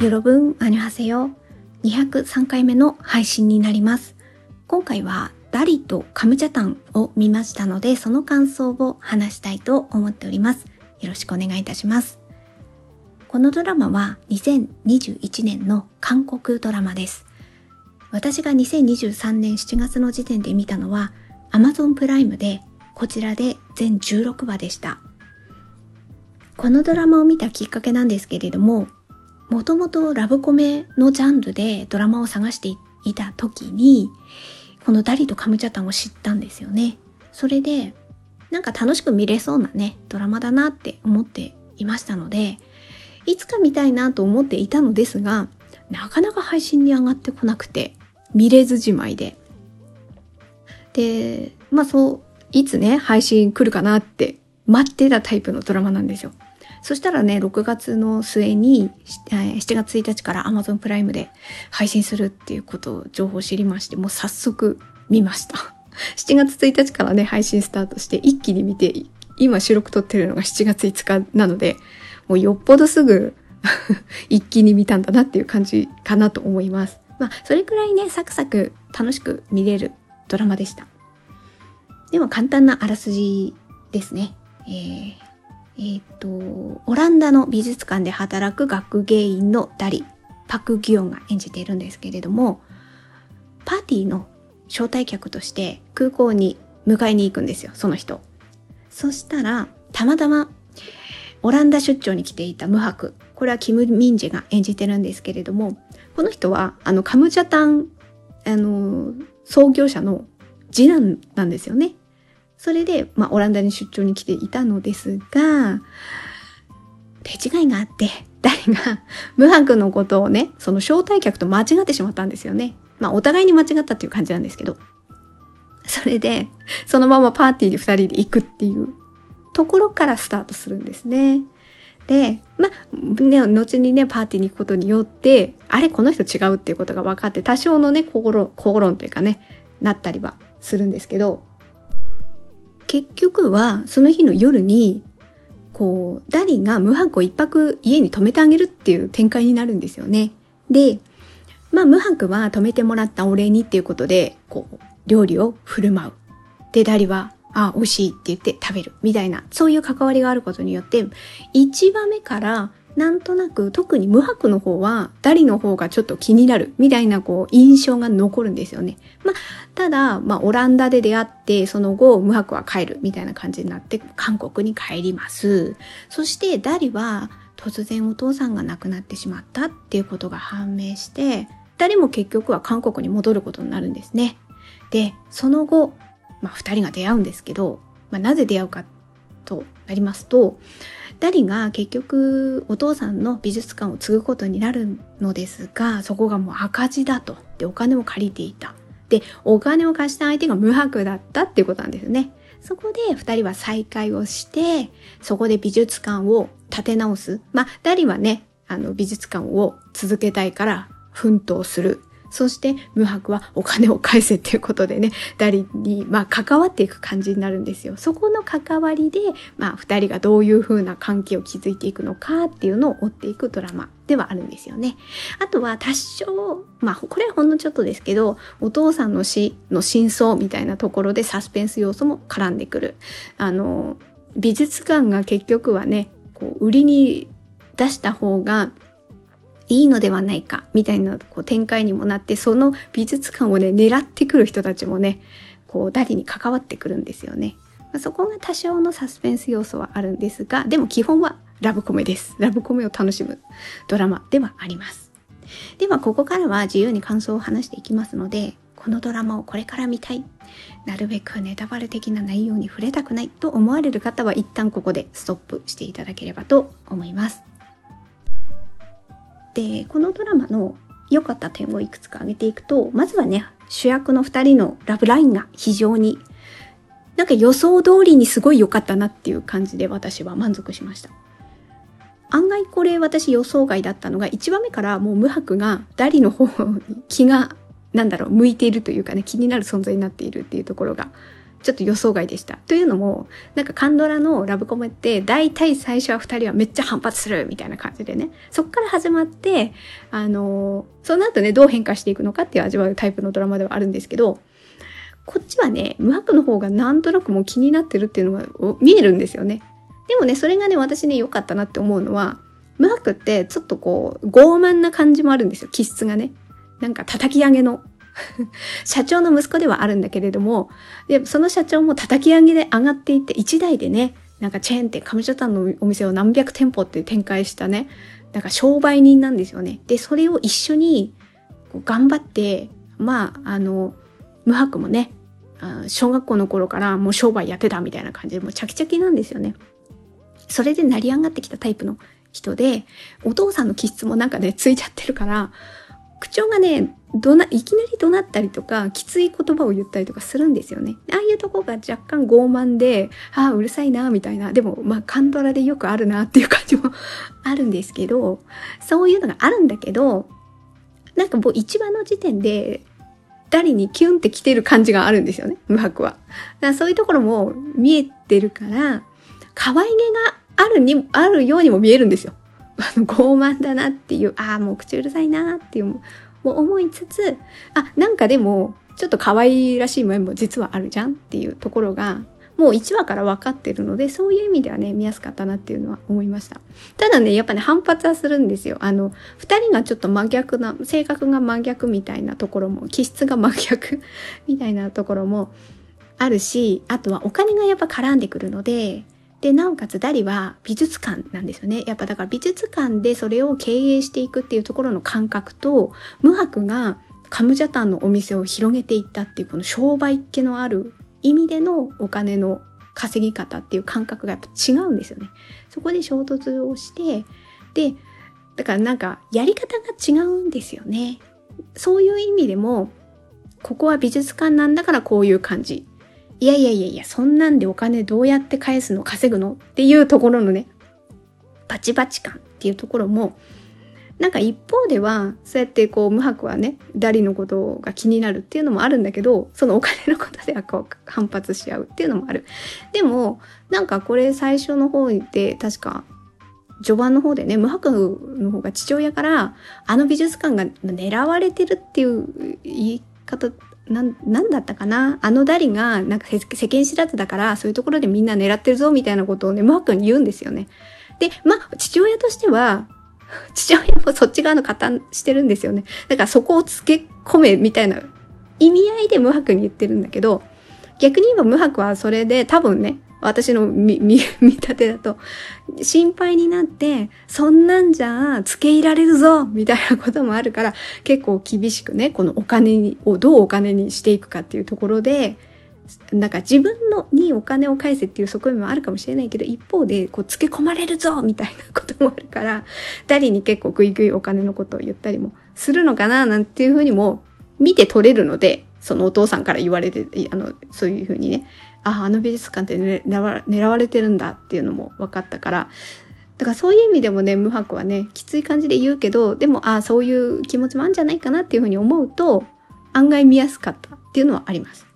よろぶん、あにはせよ。203回目の配信になります。今回はダリとカムチャタンを見ましたので、その感想を話したいと思っております。よろしくお願いいたします。このドラマは2021年の韓国ドラマです。私が2023年7月の時点で見たのは Amazon プライムで、こちらで全16話でした。このドラマを見たきっかけなんですけれども、もともとラブコメのジャンルでドラマを探していた時に、このダリとカムチャタンを知ったんですよね。それで、なんか楽しく見れそうなね、ドラマだなって思っていましたので、いつか見たいなと思っていたのですが、なかなか配信に上がってこなくて、見れずじまいで。で、まあそう、いつね、配信来るかなって待ってたタイプのドラマなんですよ。そしたらね、6月の末に、7月1日から Amazon プライムで配信するっていうことを情報知りまして、もう早速見ました。7月1日からね、配信スタートして一気に見て、今収録撮ってるのが7月5日なので、もうよっぽどすぐ 一気に見たんだなっていう感じかなと思います。まあ、それくらいね、サクサク楽しく見れるドラマでした。でも簡単なあらすじですね。えーえっ、と、オランダの美術館で働く学芸員のダリ、パク・ギヨンが演じているんですけれども、パーティーの招待客として空港に迎えに行くんですよ、その人。そしたら、たまたまオランダ出張に来ていた無白。これはキム・ミンジェが演じてるんですけれども、この人は、あの、カムチャタン、あの、創業者の次男なんですよね。それで、まあ、オランダに出張に来ていたのですが、手違いがあって、誰が無白のことをね、その招待客と間違ってしまったんですよね。まあ、お互いに間違ったっていう感じなんですけど。それで、そのままパーティーで二人で行くっていうところからスタートするんですね。で、まあ、ね、後にね、パーティーに行くことによって、あれ、この人違うっていうことが分かって、多少のね、心、心というかね、なったりはするんですけど、結局はその日の夜にこうダリが無白を一泊家に泊めてあげるっていう展開になるんですよね。で、まあ無白は泊めてもらったお礼にっていうことでこう料理を振る舞う。で、ダリはあ、美味しいって言って食べるみたいな、そういう関わりがあることによって、1話目からなんとなく特に無白の方はダリの方がちょっと気になるみたいなこう印象が残るんですよね。まあ、ただ、まあオランダで出会ってその後無白は帰るみたいな感じになって韓国に帰ります。そしてダリは突然お父さんが亡くなってしまったっていうことが判明して、ダリも結局は韓国に戻ることになるんですね。で、その後、まあ二人が出会うんですけど、まあなぜ出会うかとなりますと、ダリが結局お父さんの美術館を継ぐことになるのですが、そこがもう赤字だと。で、お金を借りていた。で、お金を貸した相手が無白だったっていうことなんですね。そこで二人は再会をして、そこで美術館を建て直す。まあ、ダリはね、あの美術館を続けたいから奮闘する。そして無白はお金を返せっていうことでね、ダリに、まあ、関わっていく感じになるんですよ。そこの関わりで、まあ、二人がどういう風な関係を築いていくのかっていうのを追っていくドラマではあるんですよね。あとは多少、まあ、これはほんのちょっとですけど、お父さんの死の真相みたいなところでサスペンス要素も絡んでくる。あの、美術館が結局はね、こう、売りに出した方が、いいのではないかみたいなこう展開にもなってその美術館をね狙ってくる人たちもねこうダリに関わってくるんですよね、まあ、そこが多少のサスペンス要素はあるんですがでも基本はラブコメです。ラブコメを楽しむドラマではあります。ではここからは自由に感想を話していきますのでこのドラマをこれから見たい。なるべくネタバレ的な内容に触れたくないと思われる方は一旦ここでストップしていただければと思います。でこのドラマの良かった点をいくつか挙げていくとまずはね主役の2人のラブラインが非常になんか予想通りにすごい良かったなっていう感じで私は満足しました。案外これ私予想外だったのが1話目からもう無白がダリの方に気がなんだろう向いているというかね気になる存在になっているっていうところがちょっと予想外でした。というのも、なんかカンドラのラブコメって、大体最初は二人はめっちゃ反発するみたいな感じでね。そっから始まって、あのー、その後ね、どう変化していくのかっていう味わうタイプのドラマではあるんですけど、こっちはね、無白の方がなんとなくもう気になってるっていうのが見えるんですよね。でもね、それがね、私ね、良かったなって思うのは、無白ってちょっとこう、傲慢な感じもあるんですよ、気質がね。なんか叩き上げの 社長の息子ではあるんだけれども、でその社長も叩き上げで上がっていって、一代でね、なんかチェーン店、上所タンのお店を何百店舗って展開したね、なんか商売人なんですよね。で、それを一緒に頑張って、まあ、あの、無白もね、小学校の頃からもう商売やってたみたいな感じでもうチャキチャキなんですよね。それで成り上がってきたタイプの人で、お父さんの気質もなんかね、ついちゃってるから、口調がね、どな、いきなり怒鳴ったりとか、きつい言葉を言ったりとかするんですよね。ああいうとこが若干傲慢で、ああ、うるさいな、みたいな。でも、まあ、カンドラでよくあるなっていう感じも あるんですけど、そういうのがあるんだけど、なんかもう一話の時点で、誰にキュンって来てる感じがあるんですよね、無白は。そういうところも見えてるから、可愛げがあるに、あるようにも見えるんですよ。あの、傲慢だなっていう、ああ、もう口うるさいなっていう、も思いつつ、あ、なんかでも、ちょっと可愛らしい面も実はあるじゃんっていうところが、もう1話から分かってるので、そういう意味ではね、見やすかったなっていうのは思いました。ただね、やっぱね、反発はするんですよ。あの、2人がちょっと真逆な、性格が真逆みたいなところも、気質が真逆 みたいなところもあるし、あとはお金がやっぱ絡んでくるので、で、なおかつダリは美術館なんですよね。やっぱだから美術館でそれを経営していくっていうところの感覚と、無白がカムジャタンのお店を広げていったっていうこの商売っ気のある意味でのお金の稼ぎ方っていう感覚がやっぱ違うんですよね。そこで衝突をして、で、だからなんかやり方が違うんですよね。そういう意味でも、ここは美術館なんだからこういう感じ。いやいやいやいや、そんなんでお金どうやって返すの？稼ぐの？っていうところのね、バチバチ感っていうところも、なんか一方では、そうやってこう無白はね、ダリのことが気になるっていうのもあるんだけど、そのお金のことではこう反発し合うっていうのもある。でも、なんかこれ最初の方で確か、序盤の方でね、無白の方が父親から、あの美術館が狙われてるっていう言い方な、なんだったかな？あのダリが、なんか世間知らずだから、そういうところでみんな狙ってるぞ、みたいなことをね、マー君に言うんですよね。で、まあ、父親としては、父親もそっち側の加担してるんですよね。だからそこをつけ込め、みたいな意味合いで無白に言ってるんだけど、逆に言えば無白はそれで多分ね、私の見、見、見立てだと、心配になって、そんなんじゃ、付け入られるぞみたいなこともあるから、結構厳しくね、このお金をどうお金にしていくかっていうところで、なんか自分のにお金を返せっていう側面もあるかもしれないけど、一方で、こう、付け込まれるぞみたいなこともあるから、誰に結構グイグイお金のことを言ったりもするのかな、なんていうふうにも見て取れるので、そのお父さんから言われて、あの、そういうふうにね、あ、あの美術館って狙われてるんだっていうのも分かったから、だからそういう意味でもね、無白はね、きつい感じで言うけど、でも、ああ、そういう気持ちもあるんじゃないかなっていうふうに思うと、案外見やすかったっていうのはあります。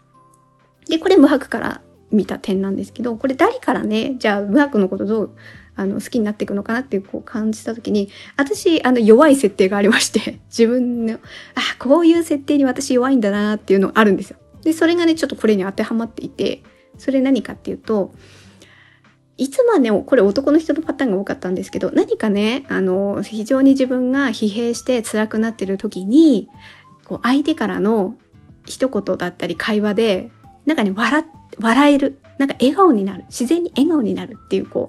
で、これ無白から見た点なんですけど、これ誰からね、じゃあ無白のことどう、あの、好きになっていくのかなっていう、こう感じたときに、私、あの、弱い設定がありまして、自分の、あ、こういう設定に私弱いんだなっていうのがあるんですよ。で、それがね、ちょっとこれに当てはまっていて、それ何かっていうと、いつもね、これ男の人のパターンが多かったんですけど、何かね、あの、非常に自分が疲弊して辛くなってる時に、こう相手からの一言だったり会話で、なんかね、笑、笑える。なんか笑顔になる。自然に笑顔になるっていう、こ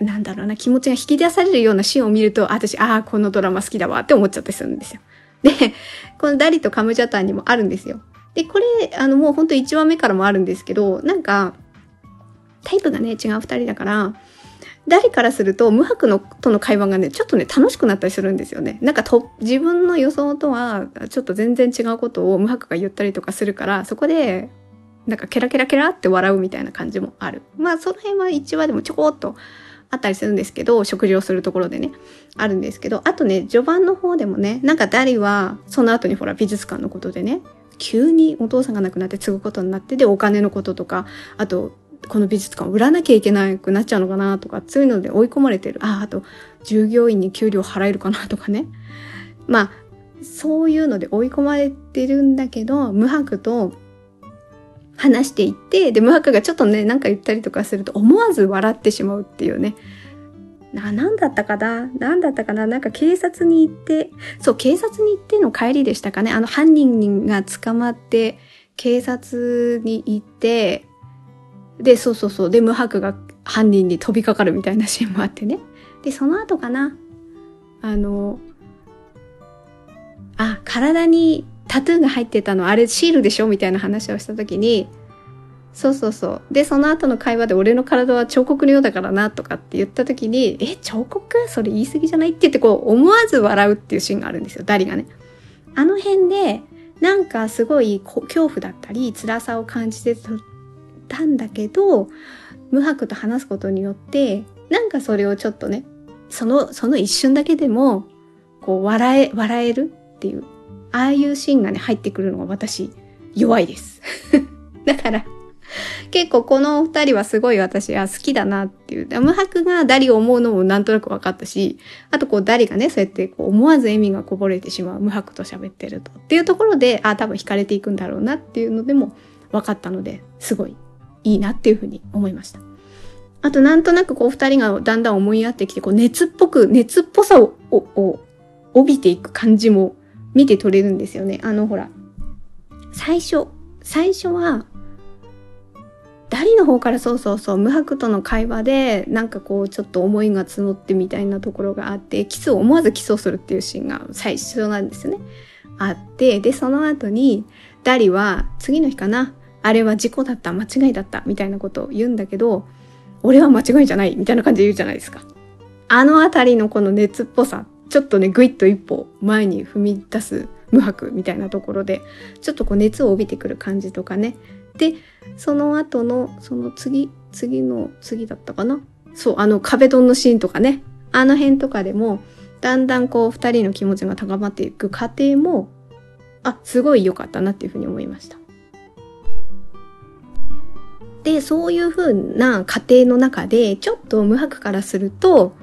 う、なんだろうな、気持ちが引き出されるようなシーンを見ると、私、ああ、このドラマ好きだわって思っちゃったりするんですよ。で、このダリとカムジャタンにもあるんですよ。で、これ、あの、もうほんと1話目からもあるんですけど、なんか、タイプがね、違う2人だから、誰からすると無白のとの会話がね、ちょっとね、楽しくなったりするんですよね。なんかと、自分の予想とは、ちょっと全然違うことを無白が言ったりとかするから、そこで、なんかケラケラケラって笑うみたいな感じもある。まあ、その辺は1話でもちょこっとあったりするんですけど、食事をするところでね、あるんですけど、あとね、序盤の方でもね、なんかダリは、その後にほら、美術館のことでね、急にお父さんが亡くなって継ぐことになってでお金のこととかあとこの美術館を売らなきゃいけなくなっちゃうのかなとかそういうので追い込まれてる。ああと従業員に給料払えるかなとかね。まあそういうので追い込まれてるんだけど無白と話していってで無白がちょっとね何か言ったりとかすると思わず笑ってしまうっていうね。な、なんだったかな？なんだったかな？なんか警察に行って、そう、警察に行っての帰りでしたかね？あの犯人が捕まって、警察に行って、で、そうそうそう。で、無白が犯人に飛びかかるみたいな シーンもあってね。で、その後かな？あの、あ、体にタトゥーが入ってたの、あれシールでしょ？みたいな話をした時に、そうそうそう。で、その後の会話で俺の体は彫刻のようだからなとかって言った時に、え、彫刻？それ言い過ぎじゃない？って言ってこう思わず笑うっていうシーンがあるんですよ、ダリがね。あの辺で、なんかすごい恐怖だったり辛さを感じてたんだけど、無白と話すことによって、なんかそれをちょっとね、その、その一瞬だけでも、こう笑え、笑えるっていう、ああいうシーンがね、入ってくるのが私、弱いです。だから、結構この二人はすごい私は好きだなっていう。無白がダリを思うのもなんとなく分かったし、あとこうダリがね、そうやってこう思わず笑みがこぼれてしまう無白と喋ってると。っていうところで、あ、多分惹かれていくんだろうなっていうのでも分かったので、すごいいいなっていうふうに思いました。あとなんとなくこう二人がだんだん思い合ってきて、こう熱っぽく、熱っぽさを、を、帯びていく感じも見て取れるんですよね。あのほら、最初、最初はダリの方からそうそうそう無白との会話でなんかこうちょっと思いが募ってみたいなところがあってキスを思わずキスをするっていうシーンが最初なんですよね。あってでその後にダリは次の日かな？あれは事故だった間違いだったみたいなことを言うんだけど俺は間違いじゃないみたいな感じで言うじゃないですか。あのあたりのこの熱っぽさちょっとねぐいっと一歩前に踏み出す無白みたいなところでちょっとこう熱を帯びてくる感じとかねでその後のその次次の次だったかな？そうあの壁ドンのシーンとかねあの辺とかでもだんだんこう二人の気持ちが高まっていく過程もあすごい良かったなっていうふうに思いました。でそういうふうな過程の中でちょっと無白からすると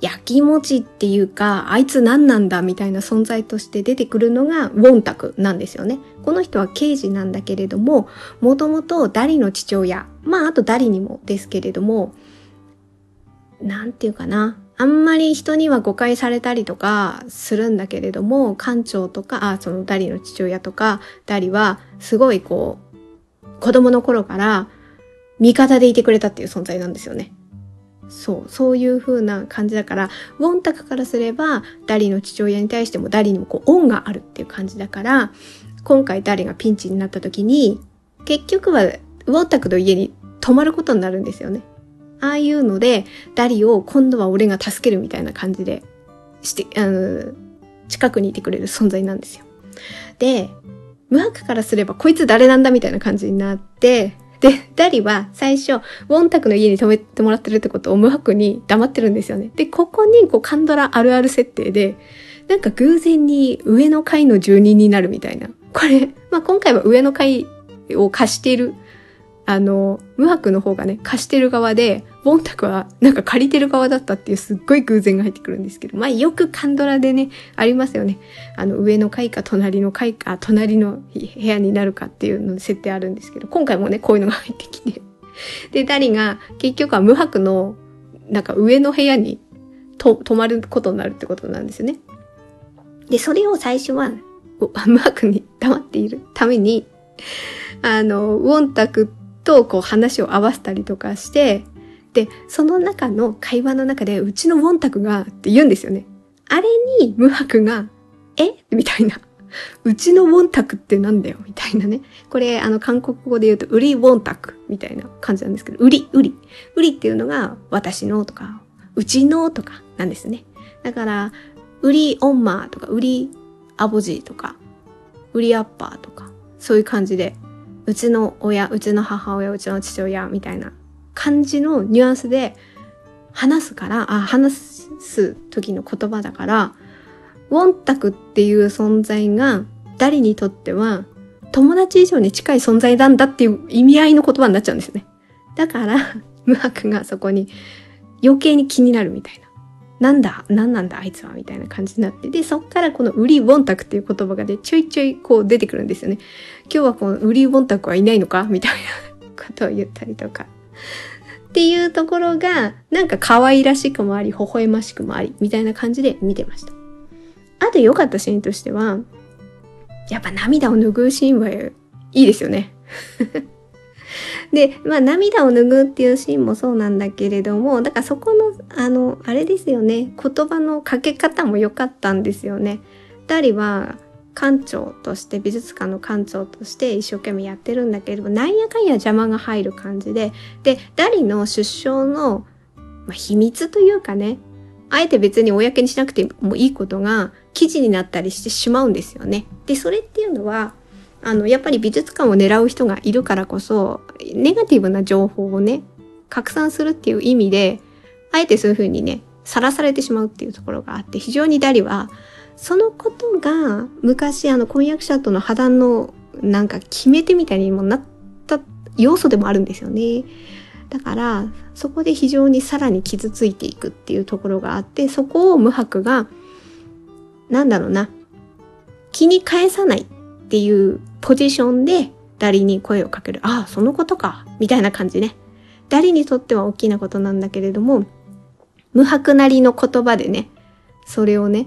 焼きもちっていうか、あいつ何なんだみたいな存在として出てくるのがウォンタクなんですよね。この人は刑事なんだけれども、もともとダリの父親、まああとダリにもですけれども、なんていうかな。あんまり人には誤解されたりとかするんだけれども、館長とか、あ、そのダリの父親とか、ダリはすごいこう、子供の頃から味方でいてくれたっていう存在なんですよね。そう、そういう風な感じだから、ウォンタクからすれば、ダリの父親に対してもダリにもこう恩があるっていう感じだから、今回ダリがピンチになった時に、結局はウォンタクの家に泊まることになるんですよね。ああいうので、ダリを今度は俺が助けるみたいな感じで、して、あの、近くにいてくれる存在なんですよ。で、無白からすればこいつ誰なんだみたいな感じになって、で、ダリは最初、ウォンタクの家に泊めてもらってるってことを無白に黙ってるんですよね。で、ここにこうカンドラあるある設定で、なんか偶然に上の階の住人になるみたいな。これ、まあ今回は上の階を貸しているあの、無白の方がね、貸してる側で、ボンタクはなんか借りてる側だったっていうすっごい偶然が入ってくるんですけど、まあよくカンドラでね、ありますよね。あの、上の階か隣の階か、隣の部屋になるかっていうの設定あるんですけど、今回もね、こういうのが入ってきて。で、ダリが結局は無白のなんか上の部屋にと泊まることになるってことなんですよね。で、それを最初は無白に黙っているために、あの、ウォンタクとこう話を合わせたりとかして、で、その中の会話の中で、うちのウォンタクがって言うんですよね。あれに無白が、え？みたいな。うちのウォンタクってなんだよ？みたいなね。これ、あの、韓国語で言うと、ウリウォンタクみたいな感じなんですけど、ウリ、ウリ。ウリっていうのが、私のとか、うちのとかなんですね。だから、ウリオンマーとか、ウリアボジーとか、ウリアッパーとか、そういう感じでうちの親、うちの母親、うちの父親みたいな感じのニュアンスで話すから、あ、話す時の言葉だから、ウォンタクっていう存在が誰にとっては友達以上に近い存在なんだっていう意味合いの言葉になっちゃうんですね。だから、無白がそこに余計に気になるみたいな。なんだ何なんだあいつはみたいな感じになって。で、そっからこのウリ・ウォンタクっていう言葉がね、ちょいちょいこう出てくるんですよね。今日はこのウリ・ウォンタクはいないのかみたいなことを言ったりとか。っていうところが、なんか可愛らしくもあり、微笑ましくもあり、みたいな感じで見てました。あと良かったシーンとしては、やっぱ涙を拭うシーンはいいですよね。で、まあ涙を拭うっていうシーンもそうなんだけれども、だからそこの、あの、あれですよね、言葉のかけ方も良かったんですよね。ダリは館長として、美術館の館長として一生懸命やってるんだけれども、なんやかんや邪魔が入る感じで、で、ダリの出生の、まあ、秘密というかね、あえて別に公にしなくてもいいことが記事になったりしてしまうんですよね。で、それっていうのは、あの、やっぱり美術館を狙う人がいるからこそ、ネガティブな情報をね、拡散するっていう意味で、あえてそういうふうにね、さらされてしまうっていうところがあって、非常にダリは、そのことが昔あの婚約者との破談のなんか決め手みたいにもなった要素でもあるんですよね。だから、そこで非常にさらに傷ついていくっていうところがあって、そこを無白が、なんだろうな、気に返さないっていうポジションでダリに声をかける。ああ、そのことか。みたいな感じね。ダリにとっては大きなことなんだけれども、無白なりの言葉でね、それをね、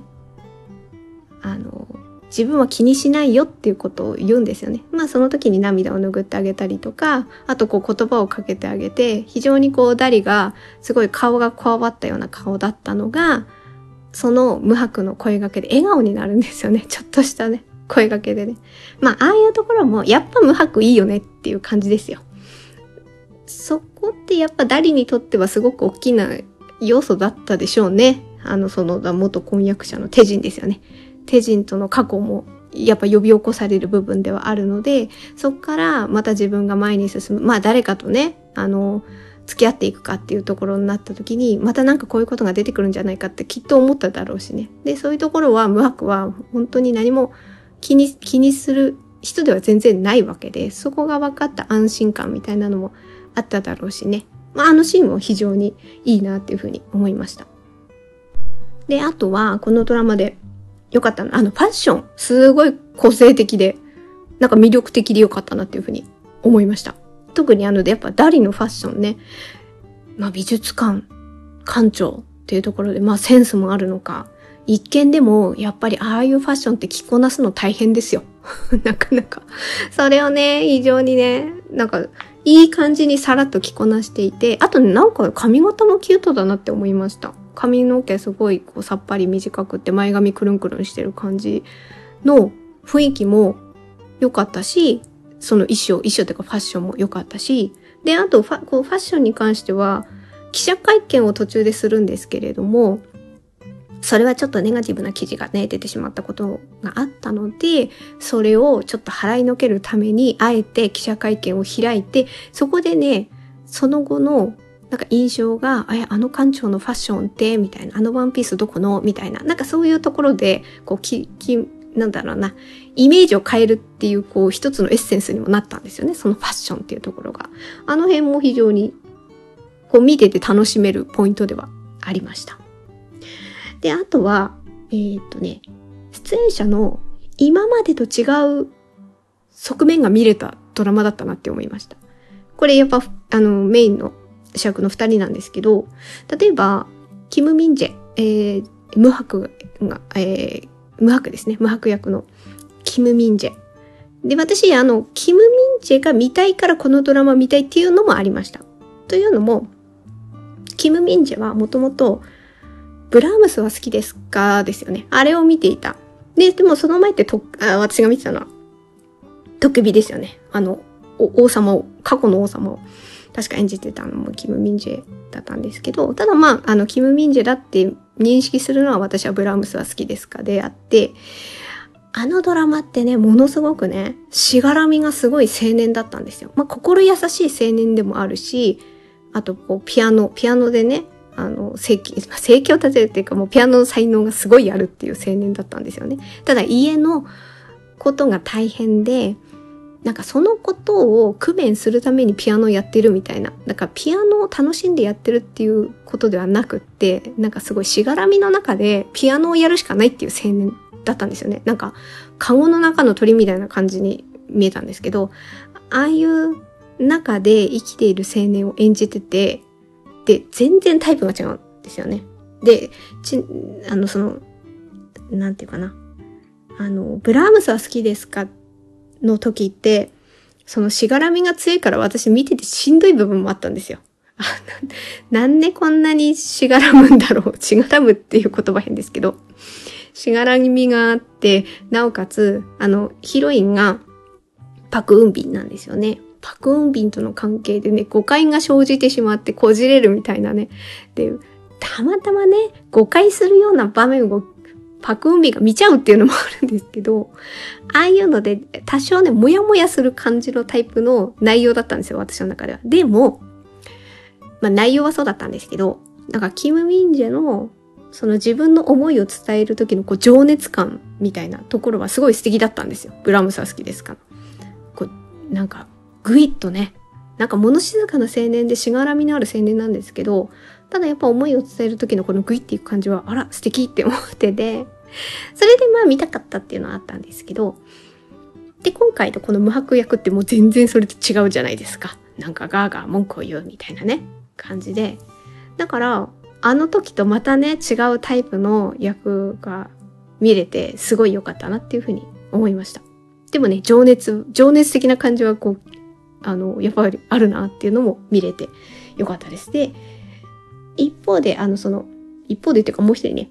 あの、自分は気にしないよっていうことを言うんですよね。まあその時に涙を拭ってあげたりとか、あとこう言葉をかけてあげて、非常にこうダリがすごい顔がこわばったような顔だったのが、その無白の声掛けで笑顔になるんですよね。ちょっとしたね。声掛けでね。まあ、ああいうところも、やっぱ無白いいよねっていう感じですよ。そこってやっぱダリにとってはすごく大きな要素だったでしょうね。あの、その元婚約者の手人ですよね。手人との過去もやっぱ呼び起こされる部分ではあるので、そっからまた自分が前に進む。まあ誰かとね、あの、付き合っていくかっていうところになった時に、またなんかこういうことが出てくるんじゃないかってきっと思っただろうしね。で、そういうところは無白は本当に何も気に、気にする人では全然ないわけで、そこが分かった安心感みたいなのもあっただろうしね。まあ、あのシーンも非常にいいなっていうふうに思いました。で、あとは、このドラマで良かったの、あの、ファッション、すごい個性的で、なんか魅力的で良かったなっていうふうに思いました。特にあの、やっぱダリのファッションね、まあ、美術館、館長っていうところで、まあ、センスもあるのか、一見でも、やっぱりああいうファッションって着こなすの大変ですよ。なかなか。それをね、非常にね、なんか、いい感じにさらっと着こなしていて、あとね、なんか髪型もキュートだなって思いました。髪の毛すごいこうさっぱり短くって前髪くるんくるんしてる感じの雰囲気も良かったし、その衣装、衣装というかファッションも良かったし、で、あとファこうファッションに関しては、記者会見を途中でするんですけれども、それはちょっとネガティブな記事がね、出てしまったことがあったので、それをちょっと払いのけるために、あえて記者会見を開いて、そこでね、その後のなんか印象が、あ、あの館長のファッションって、みたいな、あのワンピースどこの？みたいな、なんかそういうところで、こう、き、き、なんだろうな、イメージを変えるっていう、こう、一つのエッセンスにもなったんですよね。そのファッションっていうところが。あの辺も非常に、こう、見てて楽しめるポイントではありました。で、あとは、えー、っとね、出演者の今までと違う側面が見れたドラマだったなって思いました。これやっぱ、あの、メインの主役の二人なんですけど、例えば、キム・ミンジェ、えー、無白が、えー、無白ですね。無白役のキム・ミンジェ。で、私、あの、キム・ミンジェが見たいからこのドラマ見たいっていうのもありました。というのも、キム・ミンジェはもともとブラームスは好きですか？ですよね。あれを見ていた。で、でもその前ってとあ、私が見てたのは、トクビですよね。あの、王様を、過去の王様を、確か演じてたのもキム・ミンジェだったんですけど、ただまあ、あの、キム・ミンジェだって認識するのは私はブラームスは好きですか？であって、あのドラマってね、ものすごくね、しがらみがすごい青年だったんですよ。まあ、心優しい青年でもあるし、あと、こう、ピアノ、ピアノでね、あの、正規、正規を立てるっていうかもうピアノの才能がすごいあるっていう青年だったんですよね。ただ家のことが大変で、なんかそのことを区別するためにピアノをやってるみたいな。だからピアノを楽しんでやってるっていうことではなくって、なんかすごいしがらみの中でピアノをやるしかないっていう青年だったんですよね。なんか、カゴの中の鳥みたいな感じに見えたんですけど、ああいう中で生きている青年を演じてて、で、全然タイプが違うんですよね。で、ち、あの、その、なんていうかな。あの、ブラームスは好きですかの時って、そのしがらみが強いから私見ててしんどい部分もあったんですよ。なんでこんなにしがらむんだろう。しがらむっていう言葉変ですけど。しがらみがあって、なおかつ、あの、ヒロインがパクウンビンなんですよね。パクウンビンとの関係でね、誤解が生じてしまってこじれるみたいなね。で、たまたまね、誤解するような場面をパクウンビンが見ちゃうっていうのもあるんですけど、ああいうので多少ね、もやもやする感じのタイプの内容だったんですよ、私の中では。でも、まあ内容はそうだったんですけど、なんかキム・ミンジェのその自分の思いを伝える時のこう情熱感みたいなところはすごい素敵だったんですよ。ブラームスは好きですか？ら。こう、なんか、ぐいっとね、なんか物静かな青年でしがらみのある青年なんですけど、ただやっぱ思いを伝える時のこのグイっていう感じは、あら、素敵って思ってて、それでまあ見たかったっていうのはあったんですけど、で、今回のこの無白役ってもう全然それと違うじゃないですか。なんかガーガー文句を言うみたいなね、感じで。だから、あの時とまたね、違うタイプの役が見れて、すごい良かったなっていうふうに思いました。でもね、情熱、情熱的な感じはこう、あの、やっぱりあるなっていうのも見れて良かったです。で、一方で、あの、その、一方でっていうかもう一人ね、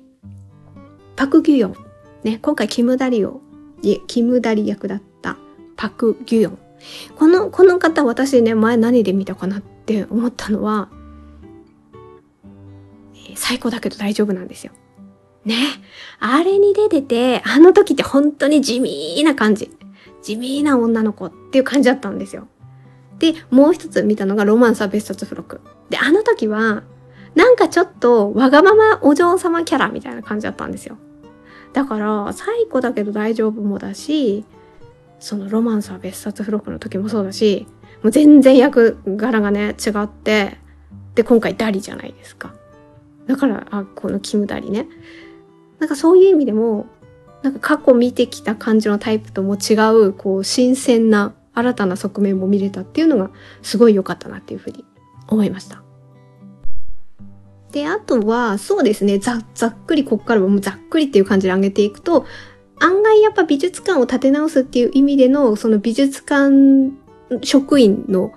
パク・ギュヨン。ね、今回キムダリを、いえ、キムダリ役だったパク・ギュヨン。この、この方私ね、前何で見たかなって思ったのは、最高だけど大丈夫なんですよ。ね。あれに出てて、あの時って本当に地味な感じ。地味な女の子っていう感じだったんですよ。で、もう一つ見たのがロマンスは別冊付録。で、あの時は、なんかちょっとわがままお嬢様キャラみたいな感じだったんですよ。だから、最高だけど大丈夫もだし、そのロマンスは別冊付録の時もそうだし、もう全然役柄がね、違って、で、今回ダリじゃないですか。だから、あ、このキムダリね。なんかそういう意味でも、なんか過去見てきた感じのタイプとも違う、こう、新鮮な新たな側面も見れたっていうのがすごい良かったなっていうふうに思いました。で、あとは、そうですね、ざ、ざっくりこっからもざっくりっていう感じで上げていくと、案外やっぱ美術館を立て直すっていう意味での、その美術館職員の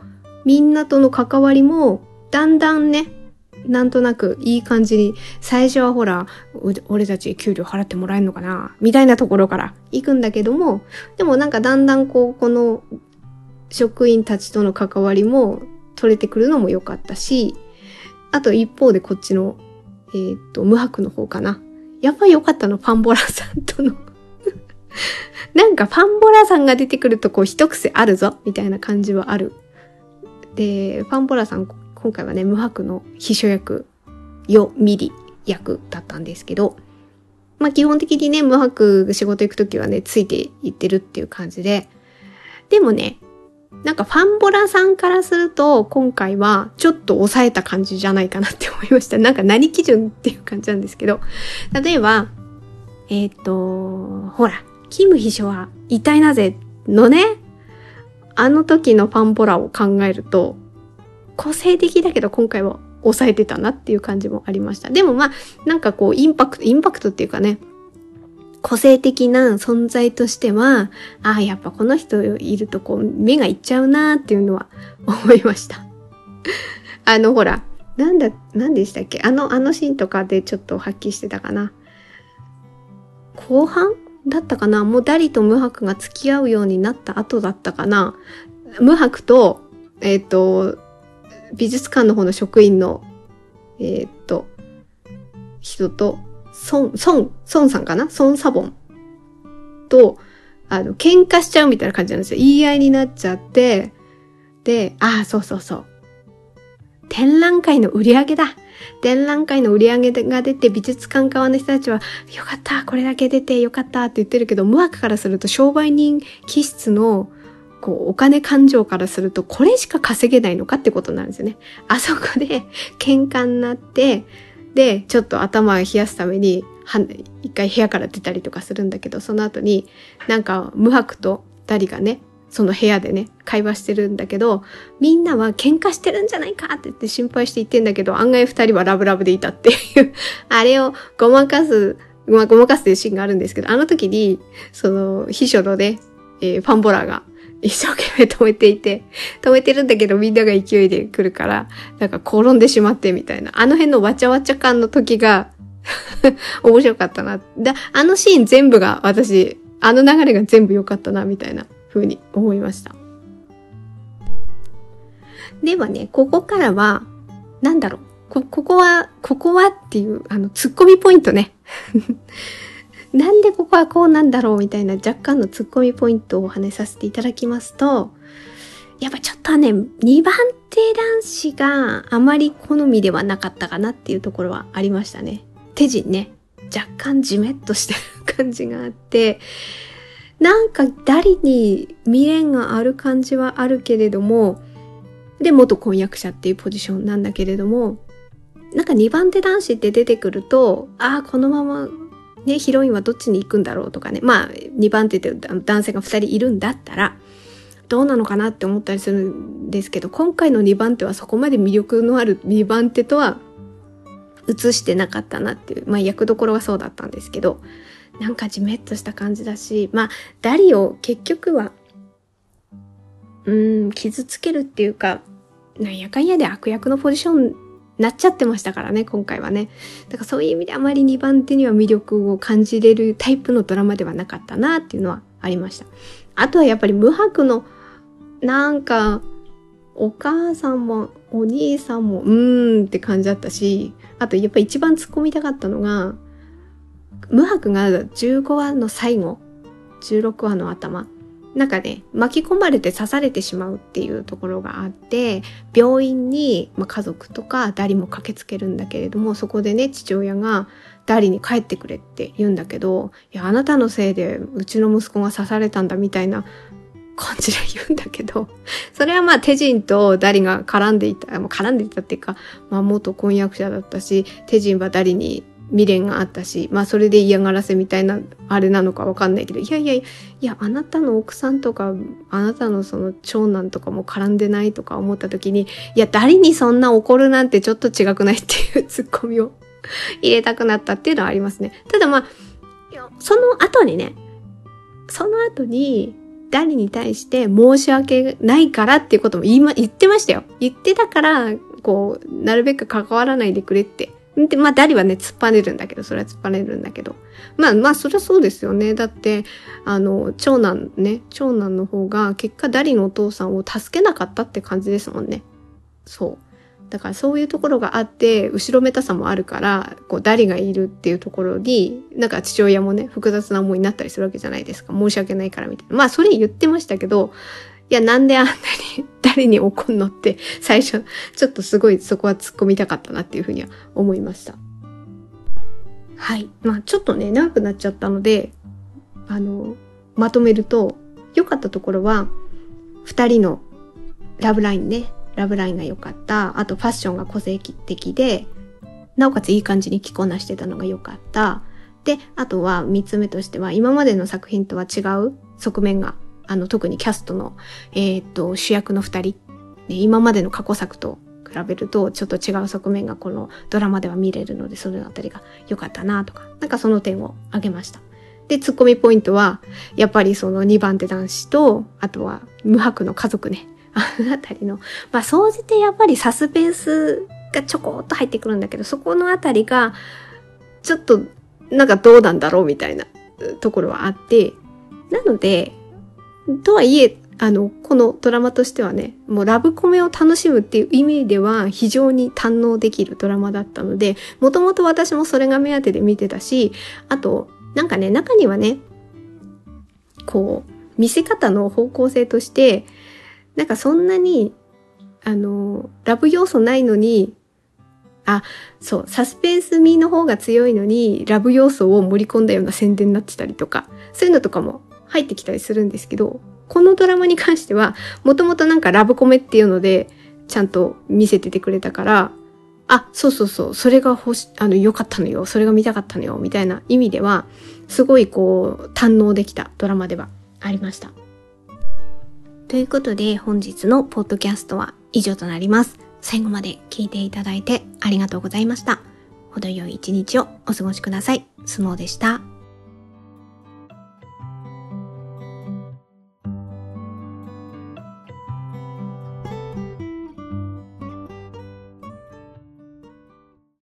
みんなとの関わりも、だんだんね、なんとなくいい感じに、最初はほら、俺たち給料払ってもらえるのかなみたいなところから行くんだけども、でもなんかだんだんこう、この職員たちとの関わりも取れてくるのも良かったし、あと一方でこっちの、えー、っと、無白の方かな。やっぱり良かったの、パンボラさんとの なんかパンボラさんが出てくるとこう一癖あるぞ、みたいな感じはある。で、パンボラさん今回はね、無白の秘書役、よ、ミリ役だったんですけど、まあ基本的にね、無白仕事行くときはね、ついていってるっていう感じで、でもね、なんかファンボラさんからすると、今回はちょっと抑えた感じじゃないかなって思いました。なんか何基準っていう感じなんですけど、例えば、えっ、ー、と、ほら、キム秘書は一体なぜのね、あの時のファンボラを考えると、個性的だけど今回は抑えてたなっていう感じもありました。でもまあ、なんかこう、インパクト、インパクトっていうかね、個性的な存在としては、ああ、やっぱこの人いるとこう、目がいっちゃうなーっていうのは思いました。あの、ほら、なんだ、なんでしたっけ？あの、あのシーンとかでちょっと発揮してたかな。後半だったかな？もうダリと無白が付き合うようになった後だったかな？無白と、えっ、ー、と、美術館の方の職員の、えー、っと、人と、孫、孫、孫さんかな？孫サボンと、あの、喧嘩しちゃうみたいな感じなんですよ。言い合いになっちゃって、で、ああ、そうそうそう。展覧会の売り上げだ。展覧会の売り上げが出て美術館側の人たちは、よかった、これだけ出てよかったって言ってるけど、無悪からすると商売人気質のこう、お金感情からすると、これしか稼げないのかってことなんですよね。あそこで喧嘩になって、で、ちょっと頭を冷やすために、一回部屋から出たりとかするんだけど、その後に、なんか、無白とダリがね、その部屋でね、会話してるんだけど、みんなは喧嘩してるんじゃないかって言って心配して言ってんだけど、案外二人はラブラブでいたっていうあれをごまかす、まあ、ごまかすっていうシーンがあるんですけど、あの時に、その、秘書のね、えー、ファンボラーが一生懸命止めていて、止めてるんだけどみんなが勢いで来るから、なんか転んでしまってみたいな。あの辺のわちゃわちゃ感の時が 面白かったな。で、あのシーン全部が私、あの流れが全部良かったな、みたいなふうに思いました。ではね、ここからは、なんだろう。こ、ここは、ここはっていう、あの、ツッコミポイントね。なんでここはこうなんだろうみたいな若干のツッコミポイントをお話しさせていただきますと、やっぱちょっとね、2番手男子があまり好みではなかったかなっていうところはありましたね。手陣ね、若干じめっとしてる感じがあって、なんか誰に未練がある感じはあるけれども、で、元婚約者っていうポジションなんだけれども、なんか2番手男子って出てくると、ああ、このままね、ヒロインはどっちに行くんだろうとかね、まあ、2番手で男性が2人いるんだったら、どうなのかなって思ったりするんですけど、今回の2番手はそこまで魅力のある2番手とは映してなかったなっていう、まあ役どころはそうだったんですけど、なんかじめっとした感じだし、まあ、ダリを結局は、うん、傷つけるっていうか、なんやかんやで悪役のポジションなっちゃってましたからね、今回はね。だからそういう意味であまり2番手には魅力を感じれるタイプのドラマではなかったなっていうのはありました。あとはやっぱり無白の、なんか、お母さんもお兄さんもうーんって感じだったし、あとやっぱ一番突っ込みたかったのが、無白が15話の最後、16話の頭、なんかね、巻き込まれて刺されてしまうっていうところがあって、病院に、まあ、家族とかダリも駆けつけるんだけれども、そこでね、父親がダリに帰ってくれって言うんだけど、いや、あなたのせいでうちの息子が刺されたんだみたいな感じで言うんだけど、それはまあテジンとダリが絡んでいた、絡んでいたっていうか、まあ元婚約者だったし、テジンはダリに未練があったし、まあそれで嫌がらせみたいなあれなのかわかんないけど、いやいやいや、あなたの奥さんとか、あなたのその長男とかも絡んでないとか思った時に、いや、誰にそんな怒るなんてちょっと違くないっていうツッコミを 入れたくなったっていうのはありますね。ただまあ、その後にね、その後に、誰に対して申し訳ないからっていうことも言いま、言ってましたよ。言ってたから、こう、なるべく関わらないでくれってで、まあ、ダリはね、突っぱねるんだけど、それは突っぱねるんだけど。まあ、まあ、そりゃそうですよね。だって、あの、長男ね、長男の方が、結果、ダリのお父さんを助けなかったって感じですもんね。そう。だからそういうところがあって、後ろめたさもあるから、こう、ダリがいるっていうところに、なんか父親もね、複雑な思いになったりするわけじゃないですか。申し訳ないからみたいな。まあ、それ言ってましたけど、いや、なんであんなに誰に怒んのって最初、ちょっとすごいそこは突っ込みたかったなっていうふうには思いました。はい。まあちょっとね、長くなっちゃったので、あの、まとめると、良かったところは、二人のラブラインね、ラブラインが良かった。あとファッションが個性的で、なおかついい感じに着こなしてたのが良かった。で、あとは三つ目としては、今までの作品とは違う側面があの、特にキャストの、えっ、と、主役の二人、ね、今までの過去作と比べると、ちょっと違う側面がこのドラマでは見れるので、そのあたりが良かったなとか、なんかその点を挙げました。で、ツッコミポイントは、やっぱりその2番手男子と、あとは無白の家族ね。あのあたりの、まあ、総じてやっぱりサスペンスがちょこっと入ってくるんだけど、そこのあたりが、ちょっと、なんかどうなんだろうみたいなところはあって、なので、とはいえ、あの、このドラマとしてはね、もうラブコメを楽しむっていう意味では非常に堪能できるドラマだったので、もともと私もそれが目当てで見てたし、あと、なんかね、中にはね、こう、見せ方の方向性として、なんかそんなに、あの、ラブ要素ないのに、あ、そう、サスペンス味の方が強いのに、ラブ要素を盛り込んだような宣伝になってたりとか、そういうのとかも入ってきたりするんですけど、このドラマに関しては、もともとなんかラブコメっていうので、ちゃんと見せててくれたから、あ、そうそうそう、それが欲し、あの、良かったのよ、それが見たかったのよ、みたいな意味では、すごいこう、堪能できたドラマではありました。ということで、本日のポッドキャストは以上となります。最後まで聞いていただいてありがとうございました。程よい一日をお過ごしください。スノーでした。